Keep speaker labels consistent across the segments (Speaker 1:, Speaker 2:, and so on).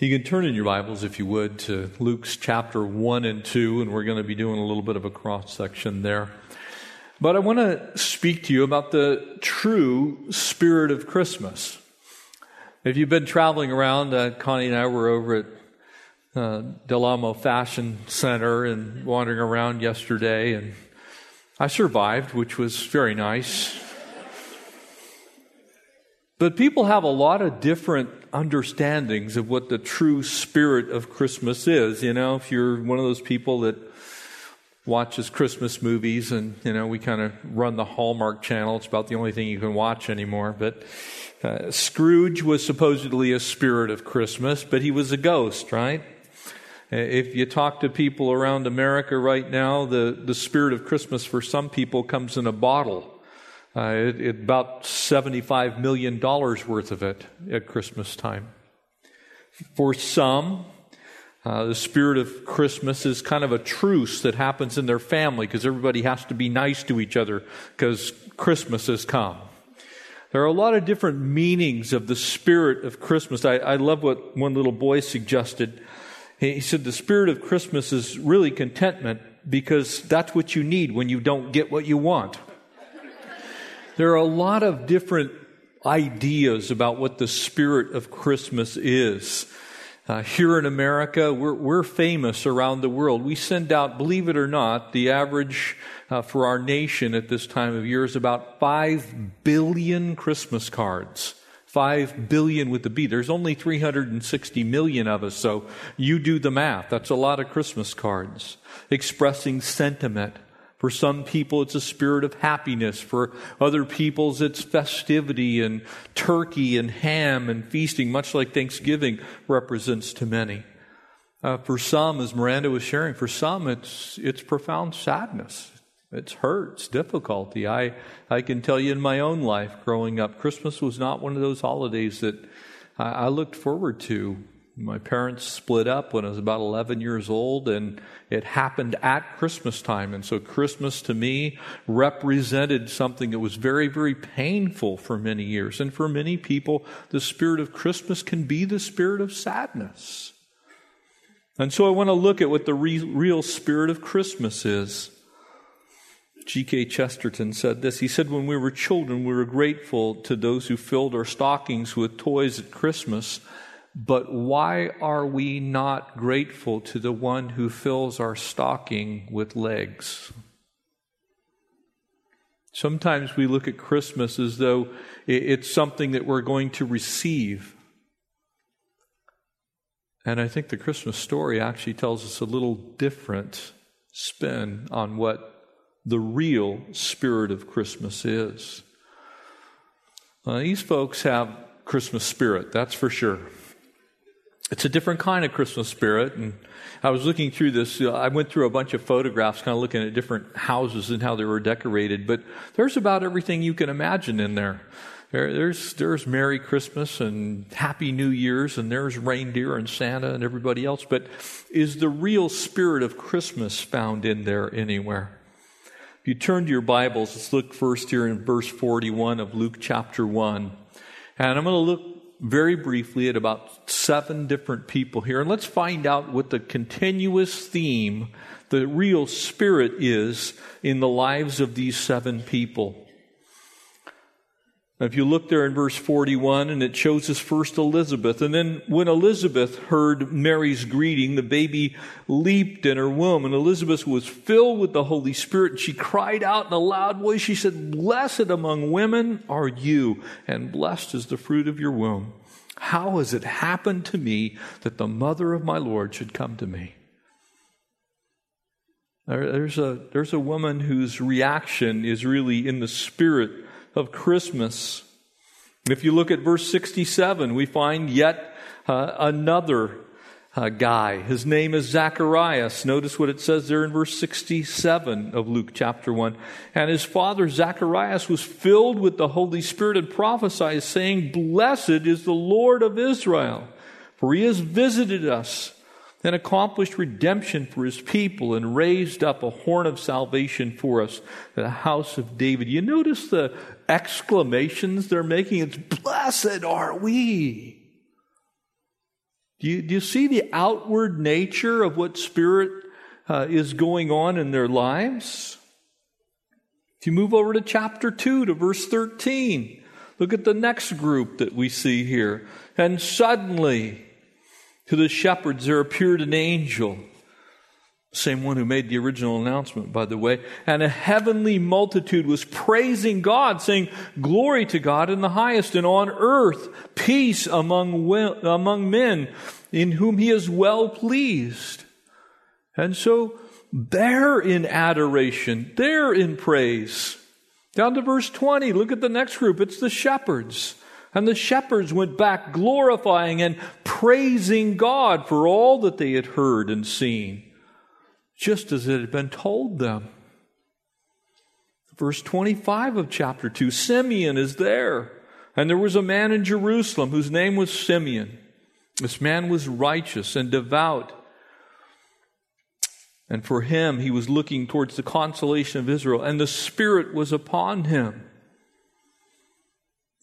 Speaker 1: You can turn in your Bibles, if you would, to Luke's chapter 1 and 2, and we're going to be doing a little bit of a cross section there. But I want to speak to you about the true spirit of Christmas. If you've been traveling around, uh, Connie and I were over at uh, Fashion Center and wandering around yesterday, and I survived, which was very nice. But people have a lot of different understandings of what the true spirit of Christmas is. You know, if you're one of those people that watches Christmas movies and, you know, we kind of run the Hallmark channel, it's about the only thing you can watch anymore. But uh, Scrooge was supposedly a spirit of Christmas, but he was a ghost, right? Uh, if you talk to people around America right now, the, the spirit of Christmas for some people comes in a bottle. Uh, it, it, about $75 million worth of it at Christmas time. For some, uh, the spirit of Christmas is kind of a truce that happens in their family because everybody has to be nice to each other because Christmas has come. There are a lot of different meanings of the spirit of Christmas. I, I love what one little boy suggested. He said the spirit of Christmas is really contentment because that's what you need when you don't get what you want. There are a lot of different ideas about what the spirit of Christmas is. Uh, here in America, we're, we're, famous around the world. We send out, believe it or not, the average uh, for our nation at this time of year is about 5 billion Christmas cards. 5 billion with the B. There's only 360 million of us, so you do the math. That's a lot of Christmas cards expressing sentiment for some people, it's a spirit of happiness. For other peoples, it's festivity and turkey and ham and feasting, much like Thanksgiving represents to many. Uh, for some, as Miranda was sharing, for some, it's, it's profound sadness. It's hurt, it's difficulty. I, I can tell you in my own life growing up, Christmas was not one of those holidays that I, I looked forward to. My parents split up when I was about 11 years old, and it happened at Christmas time. And so, Christmas to me represented something that was very, very painful for many years. And for many people, the spirit of Christmas can be the spirit of sadness. And so, I want to look at what the re- real spirit of Christmas is. G.K. Chesterton said this. He said, When we were children, we were grateful to those who filled our stockings with toys at Christmas but why are we not grateful to the one who fills our stocking with legs? Sometimes we look at Christmas as though it's something that we're going to receive. And I think the Christmas story actually tells us a little different spin on what the real spirit of Christmas is. Uh, these folks have Christmas spirit, that's for sure it's a different kind of Christmas spirit. And I was looking through this. I went through a bunch of photographs, kind of looking at different houses and how they were decorated. But there's about everything you can imagine in there. there there's, there's Merry Christmas and Happy New Year's, and there's reindeer and Santa and everybody else. But is the real spirit of Christmas found in there anywhere? If you turn to your Bibles, let's look first here in verse 41 of Luke chapter 1. And I'm going to look very briefly at about seven different people here, and let's find out what the continuous theme, the real spirit is in the lives of these seven people. If you look there in verse 41, and it shows us first Elizabeth. And then when Elizabeth heard Mary's greeting, the baby leaped in her womb. And Elizabeth was filled with the Holy Spirit. She cried out in a loud voice. She said, Blessed among women are you, and blessed is the fruit of your womb. How has it happened to me that the mother of my Lord should come to me? There's a, there's a woman whose reaction is really in the spirit of Christmas. If you look at verse 67, we find yet uh, another uh, guy. His name is Zacharias. Notice what it says there in verse 67 of Luke chapter 1. And his father Zacharias was filled with the Holy Spirit and prophesied, saying, Blessed is the Lord of Israel, for he has visited us and accomplished redemption for his people and raised up a horn of salvation for us, the house of David. You notice the exclamations they're making? It's blessed are we. Do you, do you see the outward nature of what Spirit uh, is going on in their lives? If you move over to chapter 2 to verse 13, look at the next group that we see here. And suddenly, to the shepherds there appeared an angel same one who made the original announcement, by the way. And a heavenly multitude was praising God, saying, Glory to God in the highest, and on earth peace among, among men in whom he is well pleased. And so they're in adoration, they're in praise. Down to verse 20, look at the next group. It's the shepherds. And the shepherds went back glorifying and praising God for all that they had heard and seen just as it had been told them. Verse 25 of chapter 2 Simeon is there. And there was a man in Jerusalem whose name was Simeon. This man was righteous and devout. And for him, he was looking towards the consolation of Israel, and the Spirit was upon him.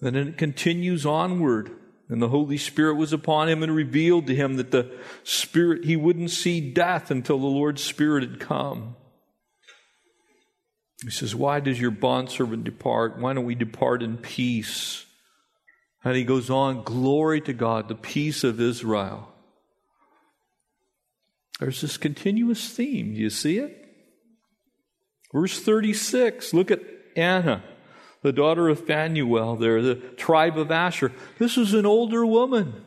Speaker 1: And then it continues onward. And the Holy Spirit was upon him and revealed to him that the Spirit, he wouldn't see death until the Lord's Spirit had come. He says, Why does your bondservant depart? Why don't we depart in peace? And he goes on, Glory to God, the peace of Israel. There's this continuous theme. Do you see it? Verse 36, look at Anna the daughter of Phanuel there, the tribe of Asher. This is an older woman,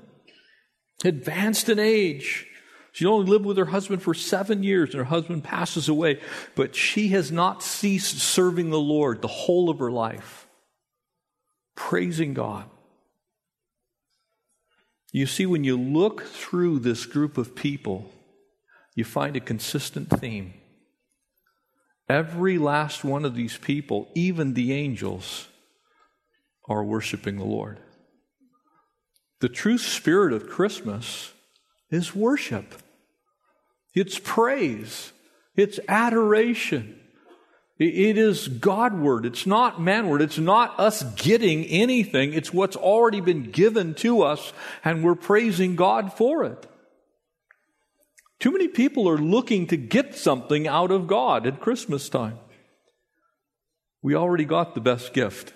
Speaker 1: advanced in age. She only lived with her husband for seven years, and her husband passes away. But she has not ceased serving the Lord the whole of her life, praising God. You see, when you look through this group of people, you find a consistent theme. Every last one of these people, even the angels, are worshiping the Lord. The true spirit of Christmas is worship, it's praise, it's adoration. It is Godward. It's not manward. It's not us getting anything. It's what's already been given to us, and we're praising God for it. Too many people are looking to get something out of God at Christmas time. We already got the best gift.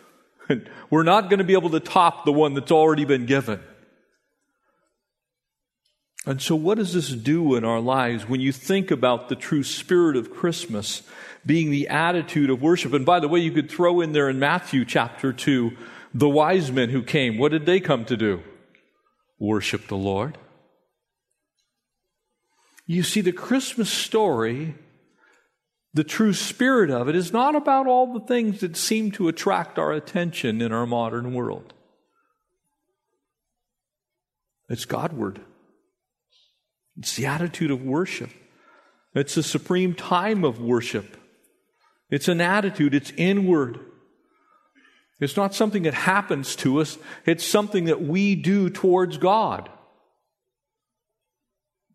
Speaker 1: We're not going to be able to top the one that's already been given. And so, what does this do in our lives when you think about the true spirit of Christmas being the attitude of worship? And by the way, you could throw in there in Matthew chapter 2 the wise men who came. What did they come to do? Worship the Lord. You see, the Christmas story, the true spirit of it, is not about all the things that seem to attract our attention in our modern world. It's Godward. It's the attitude of worship. It's the supreme time of worship. It's an attitude, it's inward. It's not something that happens to us, it's something that we do towards God.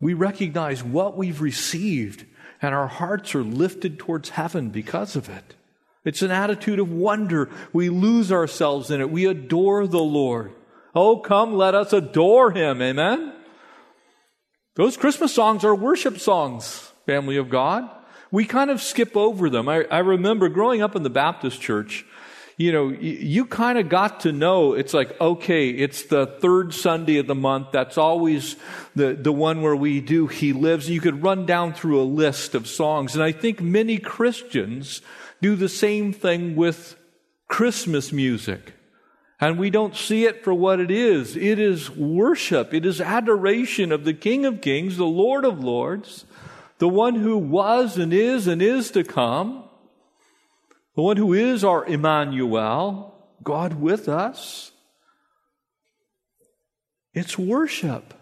Speaker 1: We recognize what we've received, and our hearts are lifted towards heaven because of it. It's an attitude of wonder. We lose ourselves in it. We adore the Lord. Oh, come, let us adore Him. Amen? Those Christmas songs are worship songs, family of God. We kind of skip over them. I, I remember growing up in the Baptist church, you know, you, kind of got to know it's like, okay, it's the third Sunday of the month. That's always the, the one where we do He Lives. You could run down through a list of songs. And I think many Christians do the same thing with Christmas music. And we don't see it for what it is. It is worship. It is adoration of the King of Kings, the Lord of Lords, the one who was and is and is to come the one who is our Emmanuel, God with us. It's worship.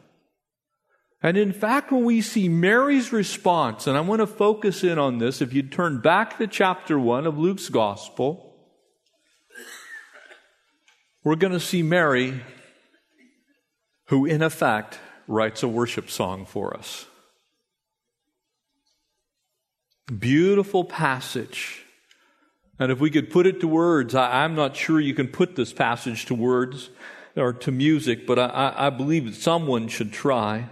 Speaker 1: And in fact, when we see Mary's response, and I want to focus in on this, if you turn back to chapter 1 of Luke's Gospel, we're going to see Mary, who in effect writes a worship song for us. Beautiful passage and if we could put it to words, I, am not sure you can put this passage to words. or to music, but I, I believe that someone should try.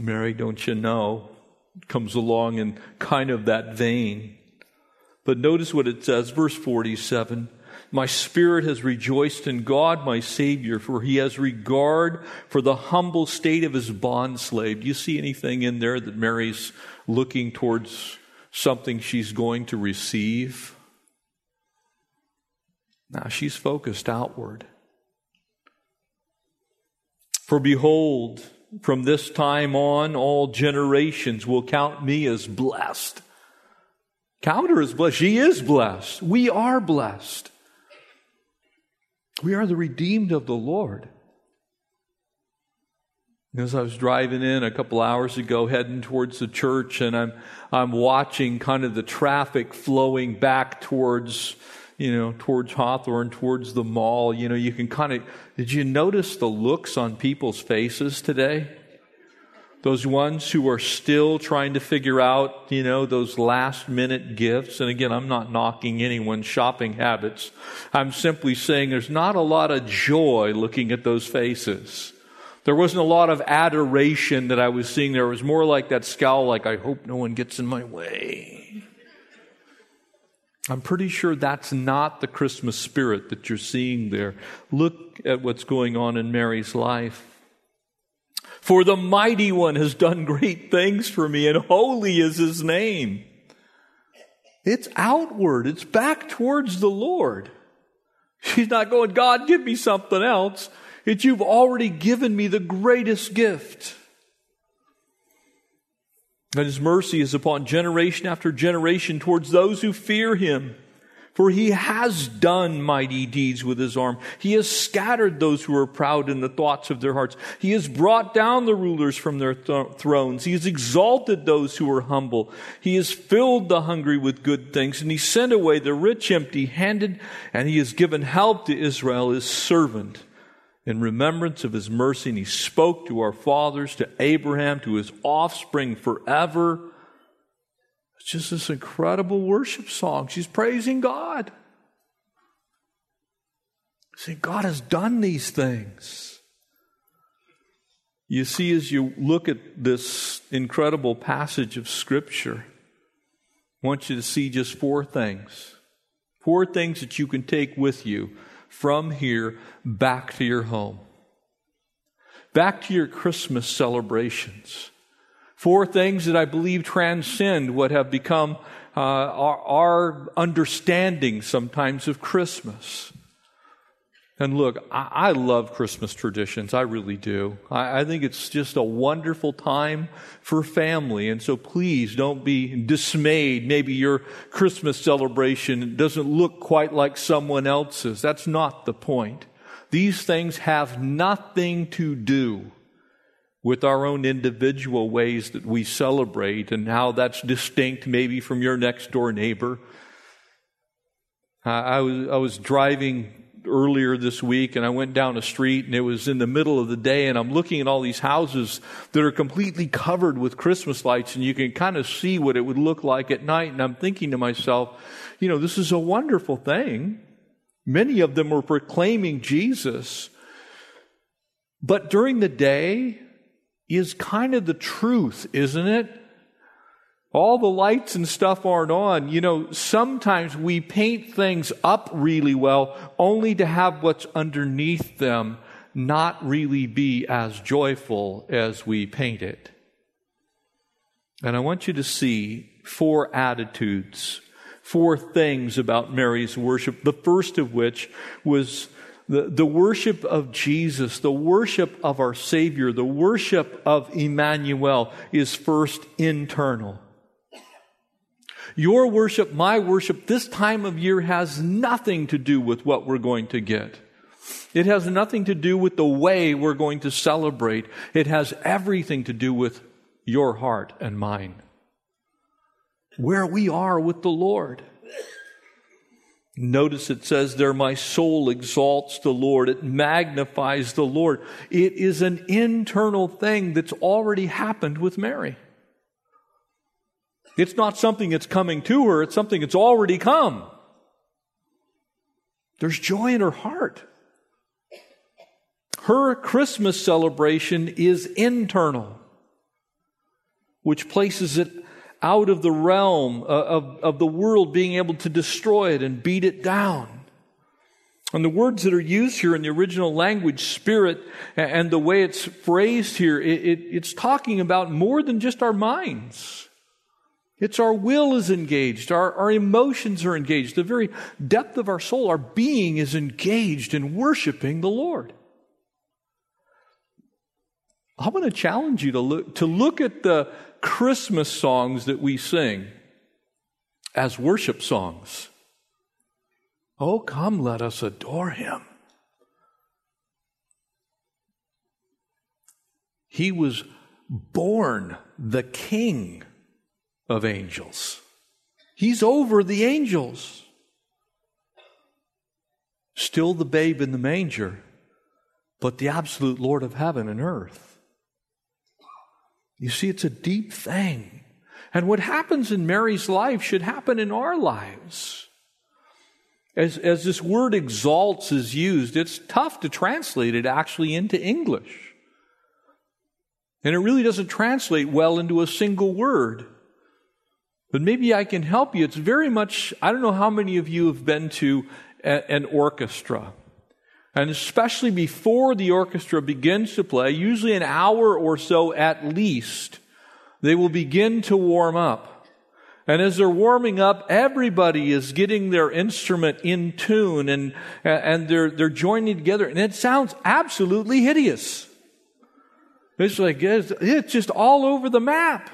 Speaker 1: Mary, don't you know, comes along in kind of that vein. But notice what it says, verse 47. My spirit has rejoiced in God, my Savior, for he has regard for the humble state of his bondslave. Do you see anything in there that Mary's looking towards something she's going to receive? Now she's focused outward. For behold, from this time on, all generations will count me as blessed. Count her as blessed. She is blessed. We are blessed. We are the redeemed of the Lord. As I was driving in a couple hours ago, heading towards the church, and I'm I'm watching kind of the traffic flowing back towards you know, towards Hawthorne, towards the mall, you know, you can kind of, did you notice the looks on people's faces today? Those ones who are still trying to figure out, you know, those last minute gifts. And again, I'm not knocking anyone's shopping habits. I'm simply saying there's not a lot of joy looking at those faces. There wasn't a lot of adoration that I was seeing there. It was more like that scowl, like, I hope no one gets in my way. I'm pretty sure that's not the Christmas spirit that you're seeing there. Look at what's going on in Mary's life. For the mighty one has done great things for me, and holy is his name. It's outward, it's back towards the Lord. She's not going, God, give me something else. It's you've already given me the greatest gift. And his mercy is upon generation after generation towards those who fear him. For he has done mighty deeds with his arm. He has scattered those who are proud in the thoughts of their hearts. He has brought down the rulers from their th- thrones. He has exalted those who are humble. He has filled the hungry with good things, and he sent away the rich empty handed, and he has given help to Israel, his servant in remembrance of his mercy, and he spoke to our fathers, to Abraham, to his offspring forever. It's just this incredible worship song. She's praising God. See, God has done these things. You see, as you look at this incredible passage of Scripture, I want you to see just four things. Four things that you can take with you from here back to your home, back to your Christmas celebrations. Four things that I believe transcend what have become uh, our, our understanding sometimes of Christmas. And look, I, I, love Christmas traditions. I really do. I, I, think it's just a wonderful time for family. And so please don't be dismayed. Maybe your Christmas celebration doesn't look quite like someone else's. That's not the point. These things have nothing to do with our own individual ways that we celebrate and how that's distinct maybe from your next door neighbor. I was, I was driving earlier this week and I went down a street and it was in the middle of the day and I'm looking at all these houses that are completely covered with Christmas lights and you can kind of see what it would look like at night and I'm thinking to myself, you know, this is a wonderful thing. Many of them were proclaiming Jesus. But during the day is kind of the truth, isn't it? All the lights and stuff aren't on. You know, sometimes we paint things up really well only to have what's underneath them not really be as joyful as we paint it. And I want you to see four attitudes, four things about Mary's worship. The first of which was the, the worship of Jesus, the worship of our Savior, the worship of Emmanuel is first internal. Your worship, my worship, this time of year has nothing to do with what we're going to get. It has nothing to do with the way we're going to celebrate. It has everything to do with your heart and mine. Where we are with the Lord. Notice it says there, my soul exalts the Lord. It magnifies the Lord. It is an internal thing that's already happened with Mary. It's not something that's coming to her, it's something that's already come. There's joy in her heart. Her Christmas celebration is internal, which places it out of the realm uh, of, of the world being able to destroy it and beat it down. And the words that are used here in the original language, spirit, and the way it's phrased here, it, it, it's talking about more than just our minds. It's our will is engaged, our, our emotions are engaged, the very depth of our soul, our being is engaged in worshiping the Lord. I want to challenge you to look, to look at the Christmas songs that we sing as worship songs. Oh, come, let us adore him. He was born the king of angels. He's over the angels. Still the babe in the manger, but the absolute Lord of heaven and earth. You see, it's a deep thing. And what happens in Mary's life should happen in our lives. As, as this word exalts is used, it's tough to translate it actually into English. And it really doesn't translate well into a single word. But maybe I can help you. It's very much, I don't know how many of you have been to a, an orchestra. And especially before the orchestra begins to play, usually an hour or so at least, they will begin to warm up. And as they're warming up, everybody is getting their instrument in tune and, and they're, they're joining together. And it sounds absolutely hideous. It's like, it's, it's just all over the map.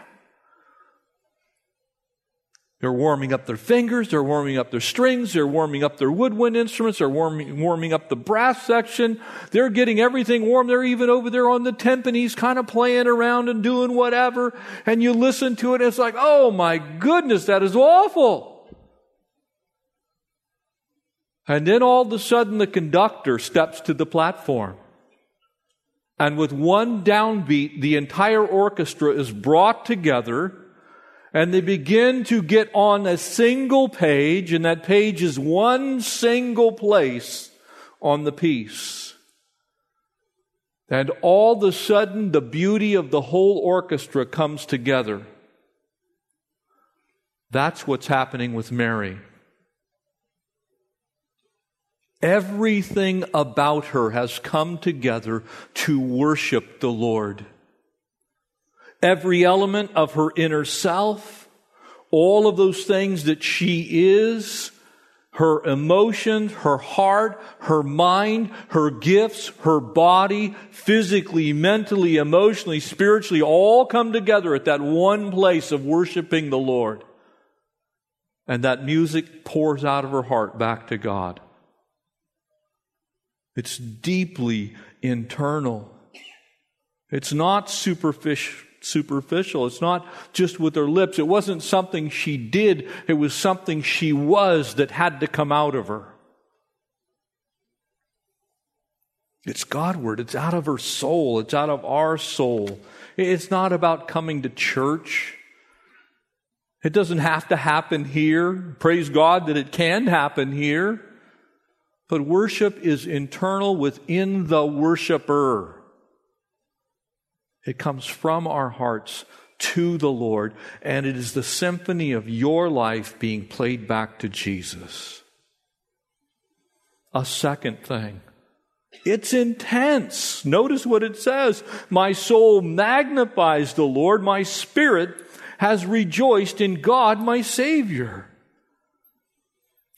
Speaker 1: They're warming up their fingers, they're warming up their strings, they're warming up their woodwind instruments, they're warming, warming up the brass section. They're getting everything warm. They're even over there on the timpanis kind of playing around and doing whatever. And you listen to it, and it's like, oh my goodness, that is awful. And then all of a sudden the conductor steps to the platform. And with one downbeat, the entire orchestra is brought together and they begin to get on a single page, and that page is one single place on the piece. And all of a sudden, the beauty of the whole orchestra comes together. That's what's happening with Mary. Everything about her has come together to worship the Lord every element of her inner self, all of those things that she is, her emotions, her heart, her mind, her gifts, her body, physically, mentally, emotionally, spiritually, all come together at that one place of worshiping the Lord. And that music pours out of her heart back to God. It's deeply internal. It's not superficial superficial. It's not just with her lips. It wasn't something she did. It was something she was that had to come out of her. It's Godward. It's out of her soul. It's out of our soul. It's not about coming to church. It doesn't have to happen here. Praise God that it can happen here. But worship is internal within the worshiper. It comes from our hearts to the Lord, and it is the symphony of your life being played back to Jesus. A second thing. It's intense. Notice what it says. My soul magnifies the Lord. My spirit has rejoiced in God, my Savior.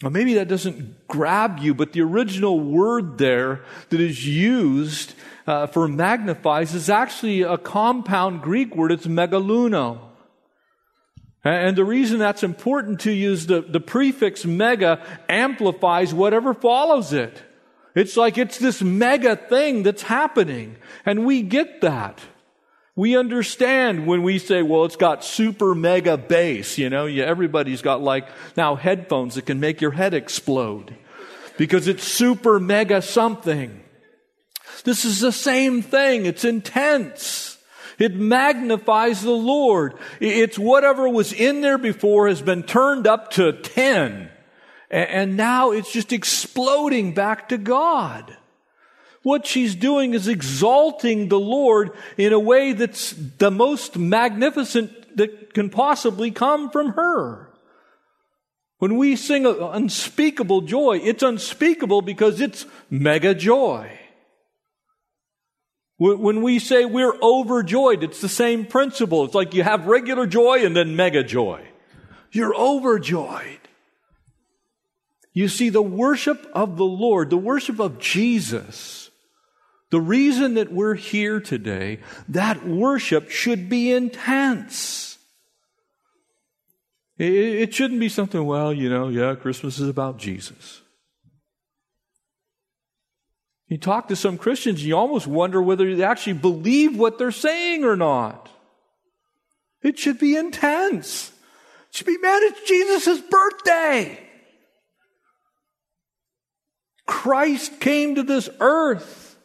Speaker 1: Now, maybe that doesn't grab you, but the original word there that is used uh, for magnifies is actually a compound Greek word. It's megaluno. And the reason that's important to is the, the prefix mega amplifies whatever follows it. It's like it's this mega thing that's happening. And we get that. We understand when we say, well, it's got super mega bass, you know, yeah, everybody's got like now headphones that can make your head explode because it's super mega something. This is the same thing. It's intense. It magnifies the Lord. It's whatever was in there before has been turned up to 10. And now it's just exploding back to God. What she's doing is exalting the Lord in a way that's the most magnificent that can possibly come from her. When we sing unspeakable joy, it's unspeakable because it's mega joy. When we say we're overjoyed, it's the same principle. It's like you have regular joy and then mega joy. You're overjoyed. You see, the worship of the Lord, the worship of Jesus, the reason that we're here today, that worship should be intense. It shouldn't be something, well, you know, yeah, Christmas is about Jesus. You talk to some Christians, you almost wonder whether they actually believe what they're saying or not. It should be intense. It should be, man, it's Jesus' birthday. Christ came to this earth.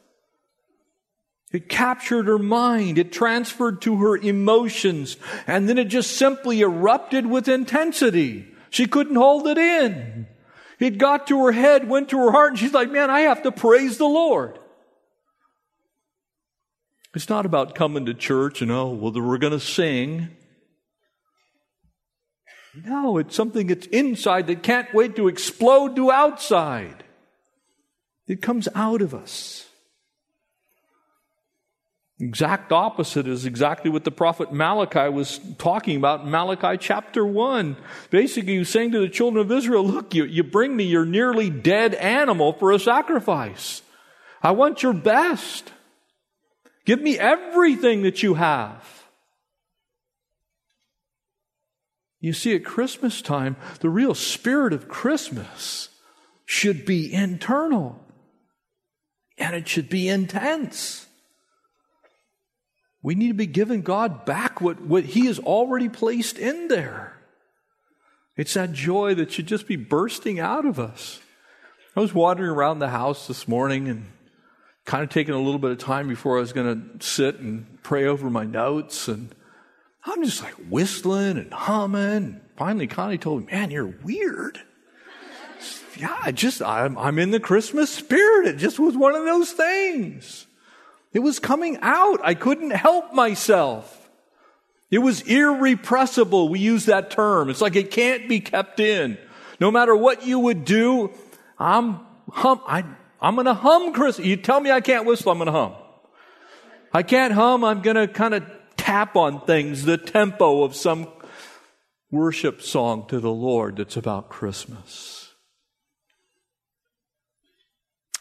Speaker 1: It captured her mind. It transferred to her emotions. And then it just simply erupted with intensity. She couldn't hold it in. It got to her head, went to her heart, and she's like, man, I have to praise the Lord. It's not about coming to church and, oh, well, we're going to sing. No, it's something that's inside that can't wait to explode to outside. It comes out of us. Exact opposite is exactly what the prophet Malachi was talking about in Malachi chapter 1. Basically, he was saying to the children of Israel, Look, you, you bring me your nearly dead animal for a sacrifice. I want your best. Give me everything that you have. You see, at Christmas time, the real spirit of Christmas should be internal and it should be intense. We need to be giving God back what, what He has already placed in there. It's that joy that should just be bursting out of us. I was wandering around the house this morning and kind of taking a little bit of time before I was going to sit and pray over my notes. And I'm just like whistling and humming. Finally, Connie told me, Man, you're weird yeah, I just, I'm, I'm in the Christmas spirit. It just was one of those things. It was coming out. I couldn't help myself. It was irrepressible. We use that term. It's like it can't be kept in. No matter what you would do, I'm hum, I, I'm gonna hum Chris. You tell me I can't whistle, I'm gonna hum. I can't hum, I'm gonna kind of tap on things, the tempo of some worship song to the Lord that's about Christmas.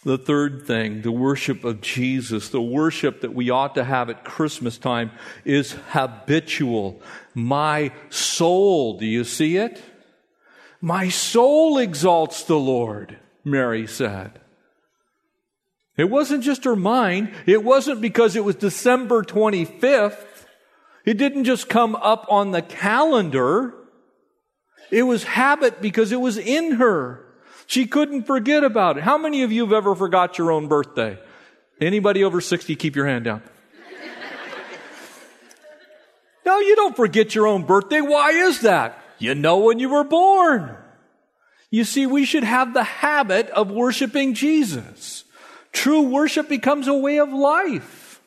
Speaker 1: The third thing, the worship of Jesus, the worship that we ought to have at Christmas time is habitual. My soul, do you see it? My soul exalts the Lord, Mary said. It wasn't just her mind. It wasn't because it was December 25th. It didn't just come up on the calendar. It was habit because it was in her. She couldn't forget about it. How many of you have ever forgot your own birthday? Anybody over 60, keep your hand down. no, you don't forget your own birthday. Why is that? You know when you were born. You see, we should have the habit of worshiping Jesus. True worship becomes a way of life.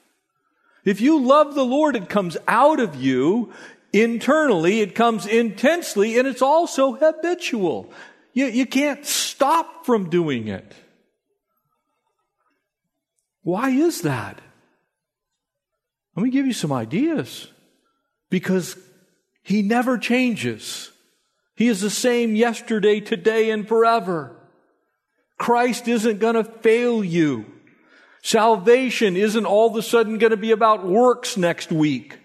Speaker 1: If you love the Lord, it comes out of you internally, it comes intensely, and it's also habitual. You, you can't stop from doing it. Why is that? Let me give you some ideas. Because He never changes. He is the same yesterday, today, and forever. Christ isn't going to fail you. Salvation isn't all of a sudden going to be about works next week.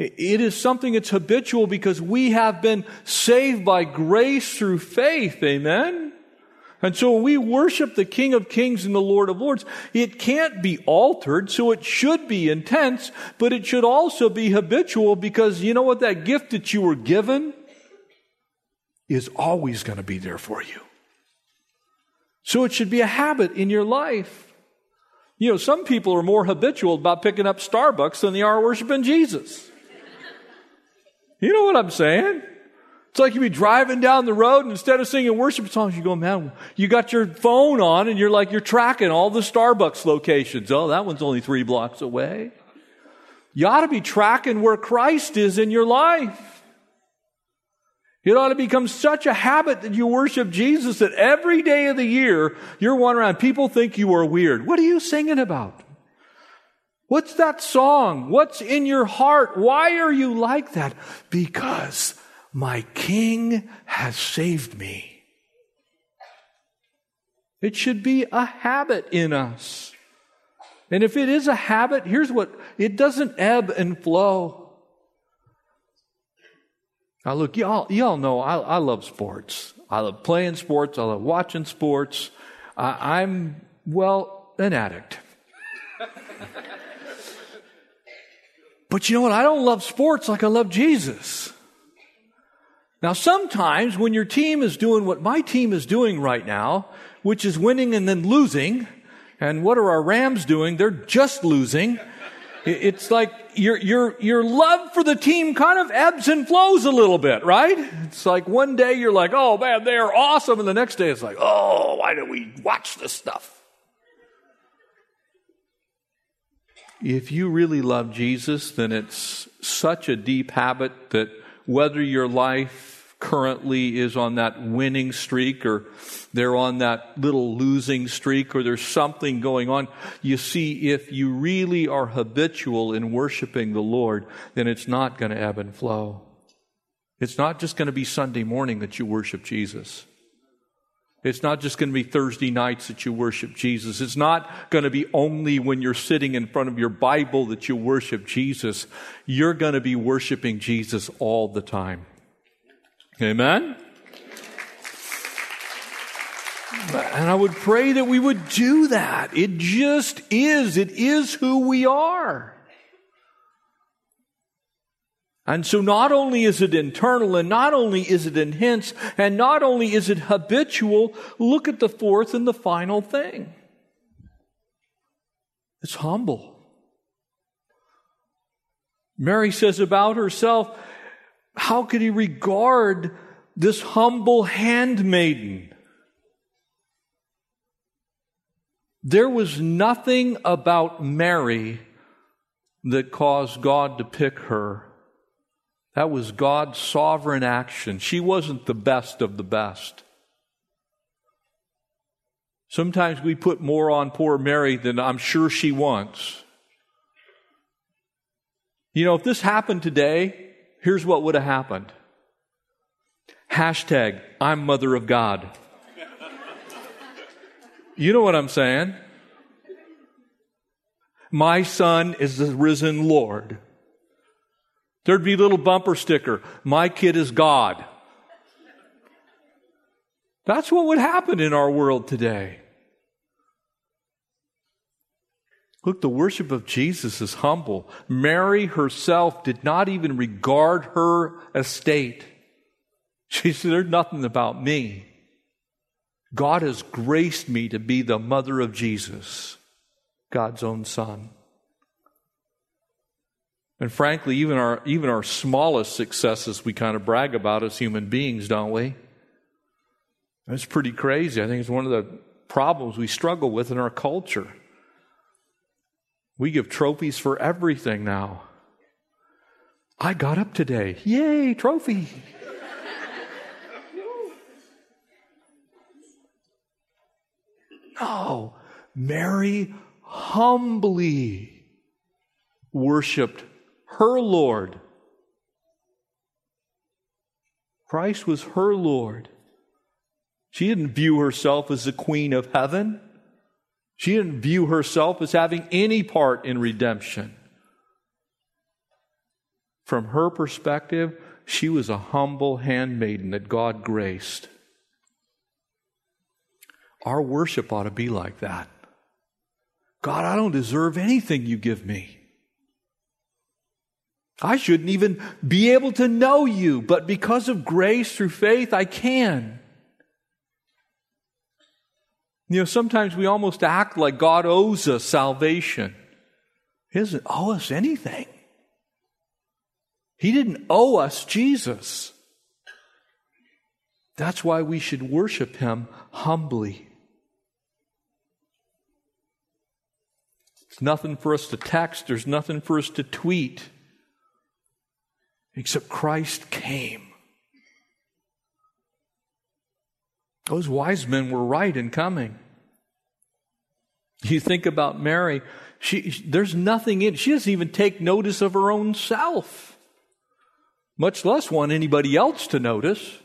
Speaker 1: It is something that's habitual because we have been saved by grace through faith. Amen? And so we worship the King of Kings and the Lord of Lords, it can't be altered, so it should be intense, but it should also be habitual because you know what? That gift that you were given is always going to be there for you. So it should be a habit in your life. You know, some people are more habitual about picking up Starbucks than they are worshiping Jesus. You know what I'm saying? It's like you be driving down the road and instead of singing worship songs, you go, man, you got your phone on and you're like, you're tracking all the Starbucks locations. Oh, that one's only three blocks away. You ought to be tracking where Christ is in your life. It ought to become such a habit that you worship Jesus that every day of the year you're wandering around. People think you are weird. What are you singing about? What's that song? What's in your heart? Why are you like that? Because my King has saved me. It should be a habit in us. And if it is a habit, here's what it doesn't ebb and flow. Now, look, y'all, y'all know I, I love sports. I love playing sports. I love watching sports. I, I'm, well, an addict. but you know what? I don't love sports like I love Jesus. Now, sometimes when your team is doing what my team is doing right now, which is winning and then losing, and what are our Rams doing? They're just losing. It's like your, your, your love for the team kind of ebbs and flows a little bit, right? It's like one day you're like, oh man, they are awesome. And the next day it's like, oh, why do we watch this stuff? If you really love Jesus, then it's such a deep habit that whether your life currently is on that winning streak or they're on that little losing streak or there's something going on. You see, if you really are habitual in worshiping the Lord, then it's not going to ebb and flow. It's not just going to be Sunday morning that you worship Jesus. It's not just going to be Thursday nights that you worship Jesus. It's not going to be only when you're sitting in front of your Bible that you worship Jesus. You're going to be worshiping Jesus all the time. Amen? And I would pray that we would do that. It just is. It is who we are. And so not only is it internal and not only is it intense and not only is it habitual, look at the fourth and the final thing. It's humble. Mary says about herself, how could he regard this humble handmaiden? There was nothing about Mary that caused God to pick her. That was God's sovereign action. She wasn't the best of the best. Sometimes we put more on poor Mary than I'm sure she wants. You know, if this happened today, here's what would have happened. Hashtag, I'm mother of God. You know what I'm saying? My son is the risen Lord. There'd be a little bumper sticker. My kid is God. That's what would happen in our world today. Look, the worship of Jesus is humble. Mary herself did not even regard her estate. She said, There's nothing about me. God has graced me to be the mother of Jesus, God's own son. And frankly, even our, even our smallest successes we kind of brag about as human beings, don't we? That's pretty crazy. I think it's one of the problems we struggle with in our culture. We give trophies for everything now. I got up today. Yay, trophy. no, oh, Mary humbly worshiped her Lord. Christ was her Lord. She didn't view herself as the queen of heaven. She didn't view herself as having any part in redemption. From her perspective, she was a humble handmaiden that God graced. Our worship ought to be like that. God, I don't deserve anything you give me. I shouldn't even be able to know you, but because of grace through faith, I can. You know, sometimes we almost act like God owes us salvation. He doesn't owe us anything. He didn't owe us Jesus. That's why we should worship Him humbly. There's nothing for us to text, there's nothing for us to tweet, except Christ came. Those wise men were right in coming. You think about Mary, she, there's nothing in, she doesn't even take notice of her own self, much less want anybody else to notice.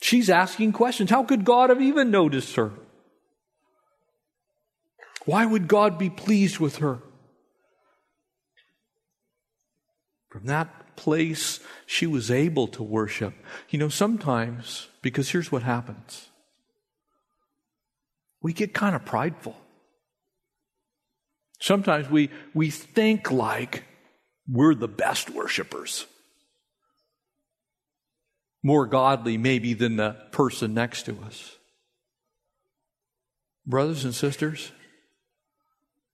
Speaker 1: She's asking questions. How could God have even noticed her? Why would God be pleased with her? From that place, she was able to worship. You know, sometimes, because here's what happens we get kind of prideful. Sometimes we, we think like we're the best worshipers. More godly, maybe, than the person next to us. Brothers and sisters,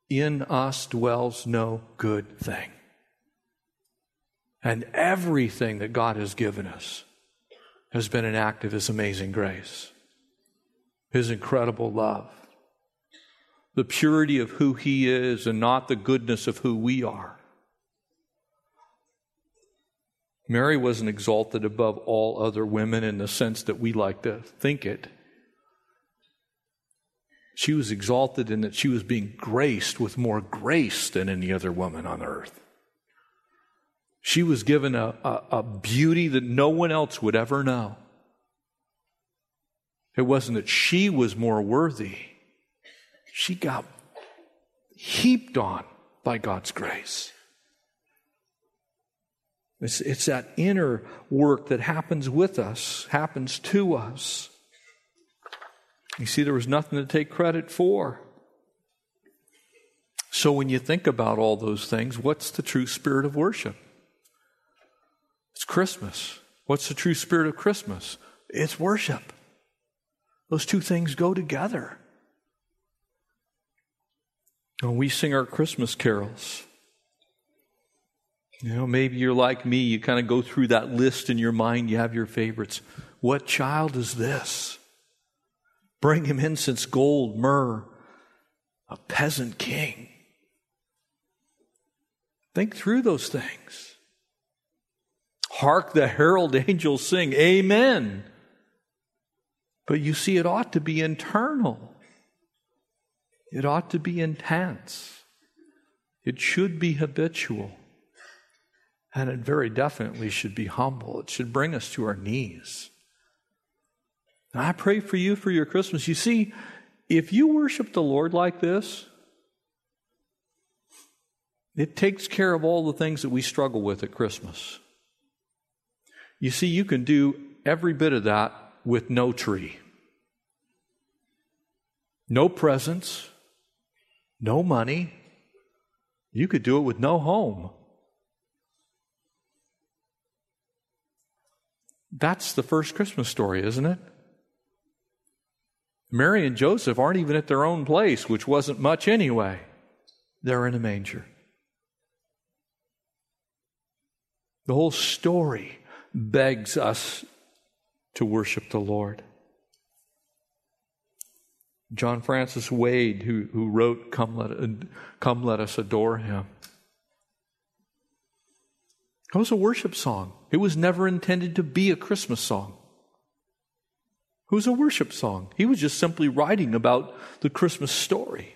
Speaker 1: in us dwells no good thing. And everything that God has given us has been an act of His amazing grace, His incredible love, the purity of who He is and not the goodness of who we are. Mary wasn't exalted above all other women in the sense that we like to think it. She was exalted in that she was being graced with more grace than any other woman on earth. She was given a, a, a, beauty that no one else would ever know. It wasn't that she was more worthy, she got heaped on by God's grace. It's, it's that inner work that happens with us, happens to us. You see, there was nothing to take credit for. So when you think about all those things, what's the true spirit of worship? It's Christmas. What's the true spirit of Christmas? It's worship. Those two things go together. When we sing our Christmas carols, you know, maybe you're like me, you kind of go through that list in your mind, you have your favorites. What child is this? Bring him incense, gold, myrrh, a peasant king. Think through those things. Hark the herald angels sing, Amen. But you see, it ought to be internal. It ought to be intense. It should be habitual. And it very definitely should be humble. It should bring us to our knees. And I pray for you for your Christmas. You see, if you worship the Lord like this, it takes care of all the things that we struggle with at Christmas. You see, you can do every bit of that with no tree, no presents, no money. You could do it with no home. That's the first Christmas story, isn't it? Mary and Joseph aren't even at their own place, which wasn't much anyway. They're in a manger. The whole story begs us to worship the Lord. John Francis Wade, who, who wrote Come Let, Come Let Us Adore Him, it was a worship song. It was never intended to be a Christmas song. It was a worship song. He was just simply writing about the Christmas story.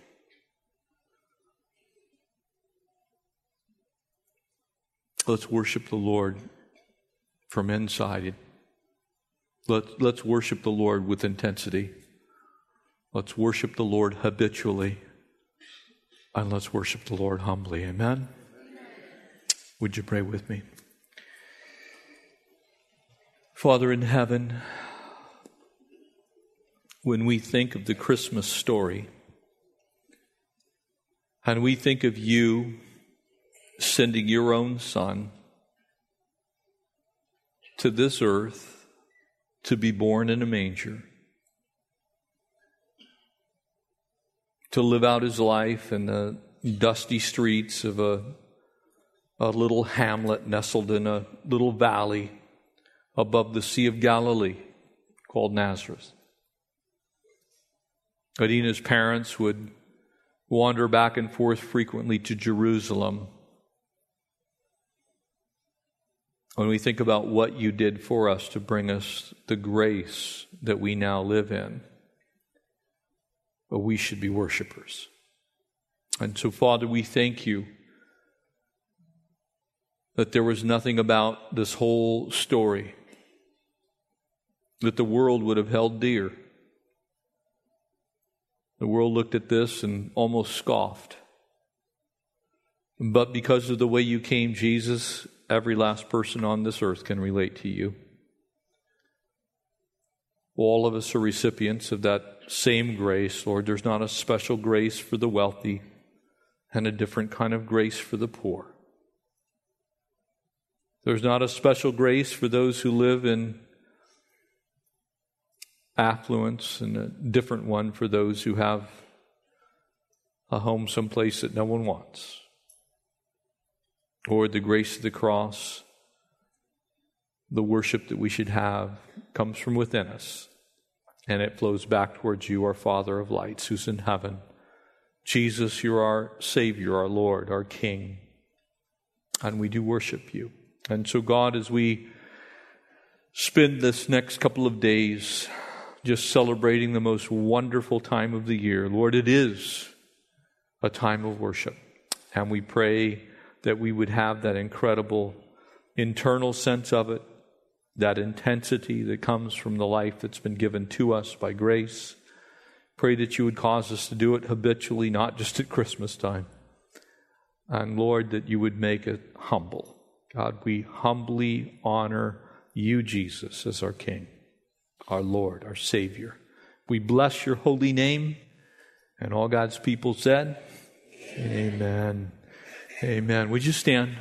Speaker 1: Let's worship the Lord from inside. Let, let's worship the Lord with intensity. Let's worship the Lord habitually. And let's worship the Lord humbly. Amen? Would you pray with me? Father in heaven, when we think of the Christmas story, and we think of you sending your own Son to this earth to be born in a manger, to live out his life in the dusty streets of a, a little hamlet nestled in a little valley above the Sea of Galilee called Nazareth. Adina's parents would wander back and forth frequently to Jerusalem. When we think about what you did for us to bring us the grace that we now live in, but we should be worshipers. And so, Father, we thank you that there was nothing about this whole story that the world would have held dear. The world looked at this and almost scoffed. But because of the way you came, Jesus, every last person on this earth can relate to you. All of us are recipients of that same grace, Lord. There's not a special grace for the wealthy and a different kind of grace for the poor. There's not a special grace for those who live in affluence and a different one for those who have a home someplace that no one wants. Or the grace of the cross, the worship that we should have comes from within us, and it flows back towards you, our Father of lights, who's in heaven. Jesus, you're our Savior, our Lord, our King, and we do worship you. And so, God, as we spend this next couple of days, just celebrating the most wonderful time of the year. Lord, it is a time of worship. And we pray that we would have that incredible internal sense of it, that intensity that comes from the life that's been given to us by grace. Pray that you would cause us to do it habitually, not just at Christmas time. And Lord, that you would make it humble. God, we humbly honor you, Jesus, as our King our Lord, our Savior. We bless your holy name. And all God's people said, Amen. Amen. Would you stand?